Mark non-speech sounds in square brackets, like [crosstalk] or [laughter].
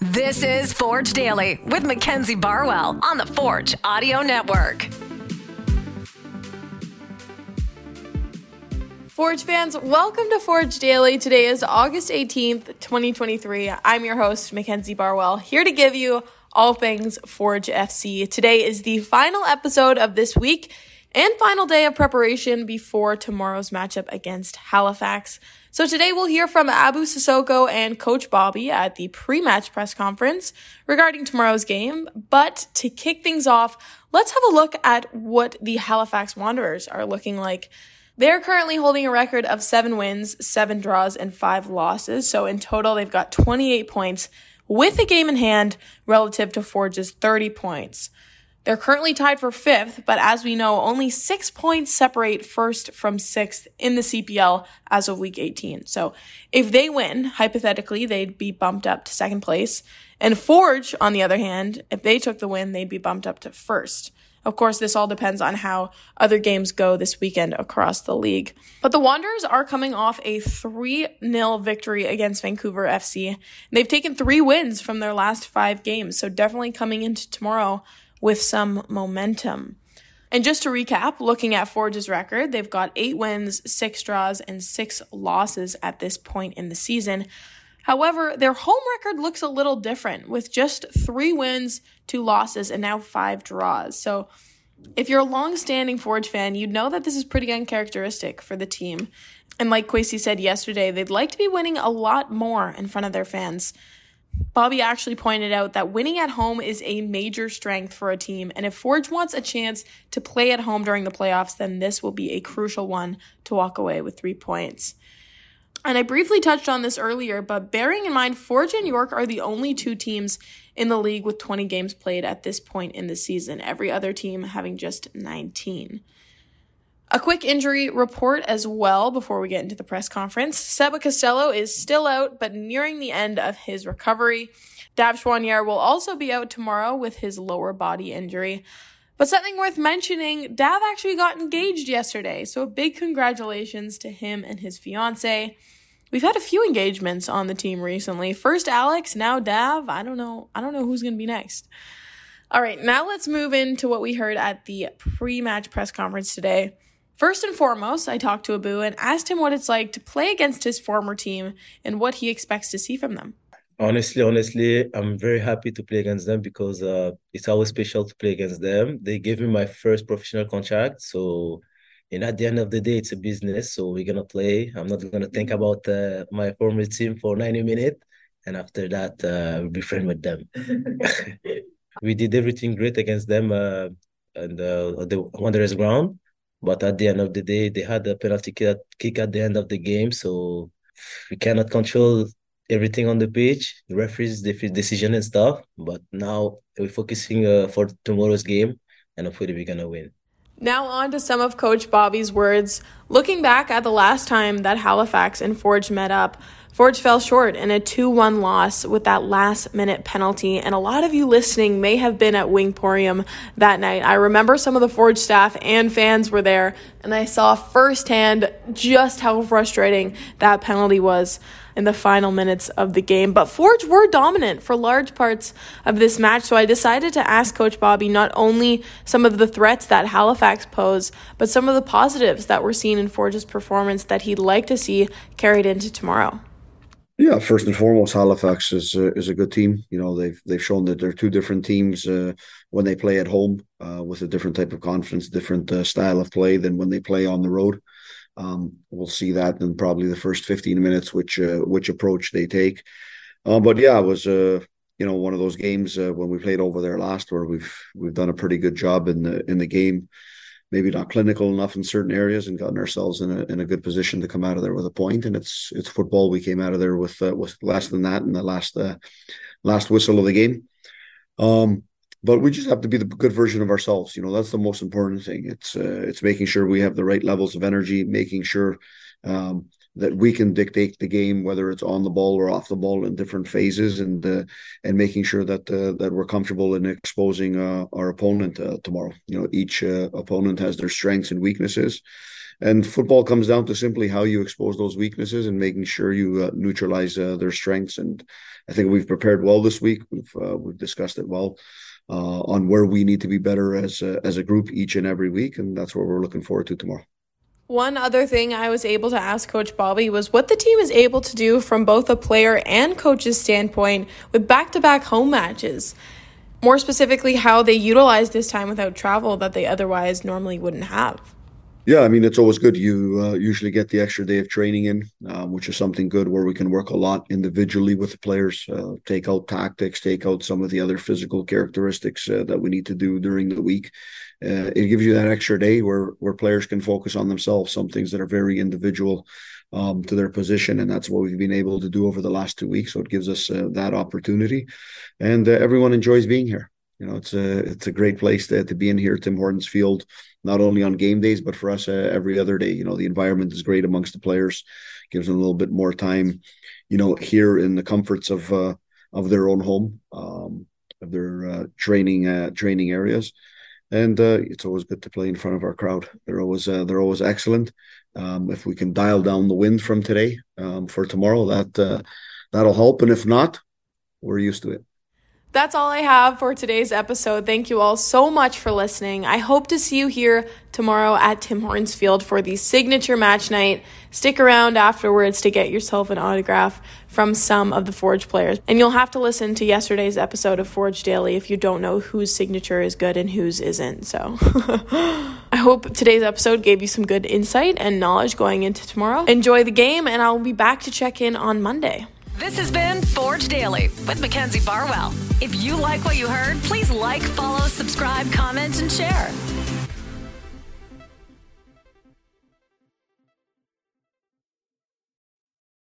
This is Forge Daily with Mackenzie Barwell on the Forge Audio Network. Forge fans, welcome to Forge Daily. Today is August 18th, 2023. I'm your host, Mackenzie Barwell, here to give you all things Forge FC. Today is the final episode of this week and final day of preparation before tomorrow's matchup against Halifax. So today we'll hear from Abou Sissoko and Coach Bobby at the pre-match press conference regarding tomorrow's game. But to kick things off, let's have a look at what the Halifax Wanderers are looking like. They're currently holding a record of seven wins, seven draws, and five losses. So in total, they've got 28 points with a game in hand relative to Forge's 30 points. They're currently tied for fifth, but as we know, only six points separate first from sixth in the CPL as of week 18. So if they win, hypothetically, they'd be bumped up to second place. And Forge, on the other hand, if they took the win, they'd be bumped up to first. Of course, this all depends on how other games go this weekend across the league. But the Wanderers are coming off a 3-0 victory against Vancouver FC. They've taken three wins from their last five games, so definitely coming into tomorrow with some momentum. And just to recap, looking at Forge's record, they've got eight wins, six draws, and six losses at this point in the season. However, their home record looks a little different with just three wins, two losses, and now five draws. So, if you're a long-standing Forge fan, you'd know that this is pretty uncharacteristic for the team. And like Kwasi said yesterday, they'd like to be winning a lot more in front of their fans. Bobby actually pointed out that winning at home is a major strength for a team, and if Forge wants a chance to play at home during the playoffs, then this will be a crucial one to walk away with three points. And I briefly touched on this earlier, but bearing in mind, Forge and York are the only two teams in the league with 20 games played at this point in the season, every other team having just 19. A quick injury report as well before we get into the press conference. Seba Costello is still out, but nearing the end of his recovery. Dav Choinière will also be out tomorrow with his lower body injury. But something worth mentioning, Dav actually got engaged yesterday, so a big congratulations to him and his fiance. We've had a few engagements on the team recently. First Alex, now Dav. I don't know. I don't know who's going to be next. All right, now let's move into what we heard at the pre-match press conference today. First and foremost, I talked to Abou and asked him what it's like to play against his former team and what he expects to see from them. Honestly, honestly, I'm very happy to play against them because uh, it's always special to play against them. They gave me my first professional contract, so and at the end of the day, it's a business. So we're gonna play. I'm not gonna think about uh, my former team for 90 minutes, and after that, uh, we'll be friends with them. [laughs] [laughs] we did everything great against them, uh, and uh, the Wanderers ground. But at the end of the day, they had a penalty kick at the end of the game, so we cannot control everything on the pitch, the referees' decision and stuff. But now we're focusing uh, for tomorrow's game, and hopefully we're gonna win. Now, on to some of Coach Bobby's words. Looking back at the last time that Halifax and Forge met up, Forge fell short in a 2 1 loss with that last minute penalty, and a lot of you listening may have been at Wingporium that night. I remember some of the Forge staff and fans were there, and I saw firsthand just how frustrating that penalty was in the final minutes of the game. But Forge were dominant for large parts of this match, so I decided to ask Coach Bobby not only some of the threats that Halifax pose, but some of the positives that were seen in Forge's performance that he'd like to see carried into tomorrow. Yeah, first and foremost, Halifax is uh, is a good team. You know, they've they've shown that they're two different teams uh, when they play at home uh, with a different type of confidence, different uh, style of play than when they play on the road. Um, we'll see that in probably the first fifteen minutes, which uh, which approach they take. Um, but yeah, it was uh, you know one of those games when we played over there last, where we've we've done a pretty good job in the in the game maybe not clinical enough in certain areas and gotten ourselves in a in a good position to come out of there with a point. And it's it's football. We came out of there with uh, with less than that in the last uh, last whistle of the game. Um, but we just have to be the good version of ourselves. You know, that's the most important thing. It's uh, it's making sure we have the right levels of energy, making sure um, that we can dictate the game, whether it's on the ball or off the ball in different phases, and uh, and making sure that uh, that we're comfortable in exposing uh, our opponent uh, tomorrow. You know, each uh, opponent has their strengths and weaknesses, and football comes down to simply how you expose those weaknesses and making sure you uh, neutralize their strengths. And I think we've prepared well this week. We've we've discussed it well on where we need to be better as a, as a group each and every week, and that's what we're looking forward to tomorrow. One other thing I was able to ask Coach Bobby was what the team is able to do from both a player and coach's standpoint with back to back home matches. More specifically, how they utilize this time without travel that they otherwise normally wouldn't have. Yeah, I mean it's always good. You uh, usually get the extra day of training in, um, which is something good where we can work a lot individually with the players, uh, take out tactics, take out some of the other physical characteristics uh, that we need to do during the week. Uh, it gives you that extra day where where players can focus on themselves, some things that are very individual um, to their position, and that's what we've been able to do over the last two weeks. So it gives us uh, that opportunity, and everyone enjoys being here. You know, it's a it's a great place to, to be in here, Tim Hortons Field, not only on game days but for us uh, every other day. You know, the environment is great amongst the players, gives them a little bit more time. You know, here in the comforts of uh, of their own home, um, of their uh, training uh, training areas, and uh, it's always good to play in front of our crowd. They're always uh, they're always excellent. Um, if we can dial down the wind from today um, for tomorrow, that that'll help. And if not, we're used to it. That's all I have for today's episode. Thank you all so much for listening. I hope to see you here tomorrow at Tim Hortons Field for the signature match night. Stick around afterwards to get yourself an autograph from some of the Forge players. And you'll have to listen to yesterday's episode of Forge Daily if you don't know whose signature is good and whose isn't. So [laughs] I hope today's episode gave you some good insight and knowledge going into tomorrow. Enjoy the game, and I'll be back to check in on Monday. This has been Forge Daily with Mackenzie Barwell. If you like what you heard, please like, follow, subscribe, comment, and share.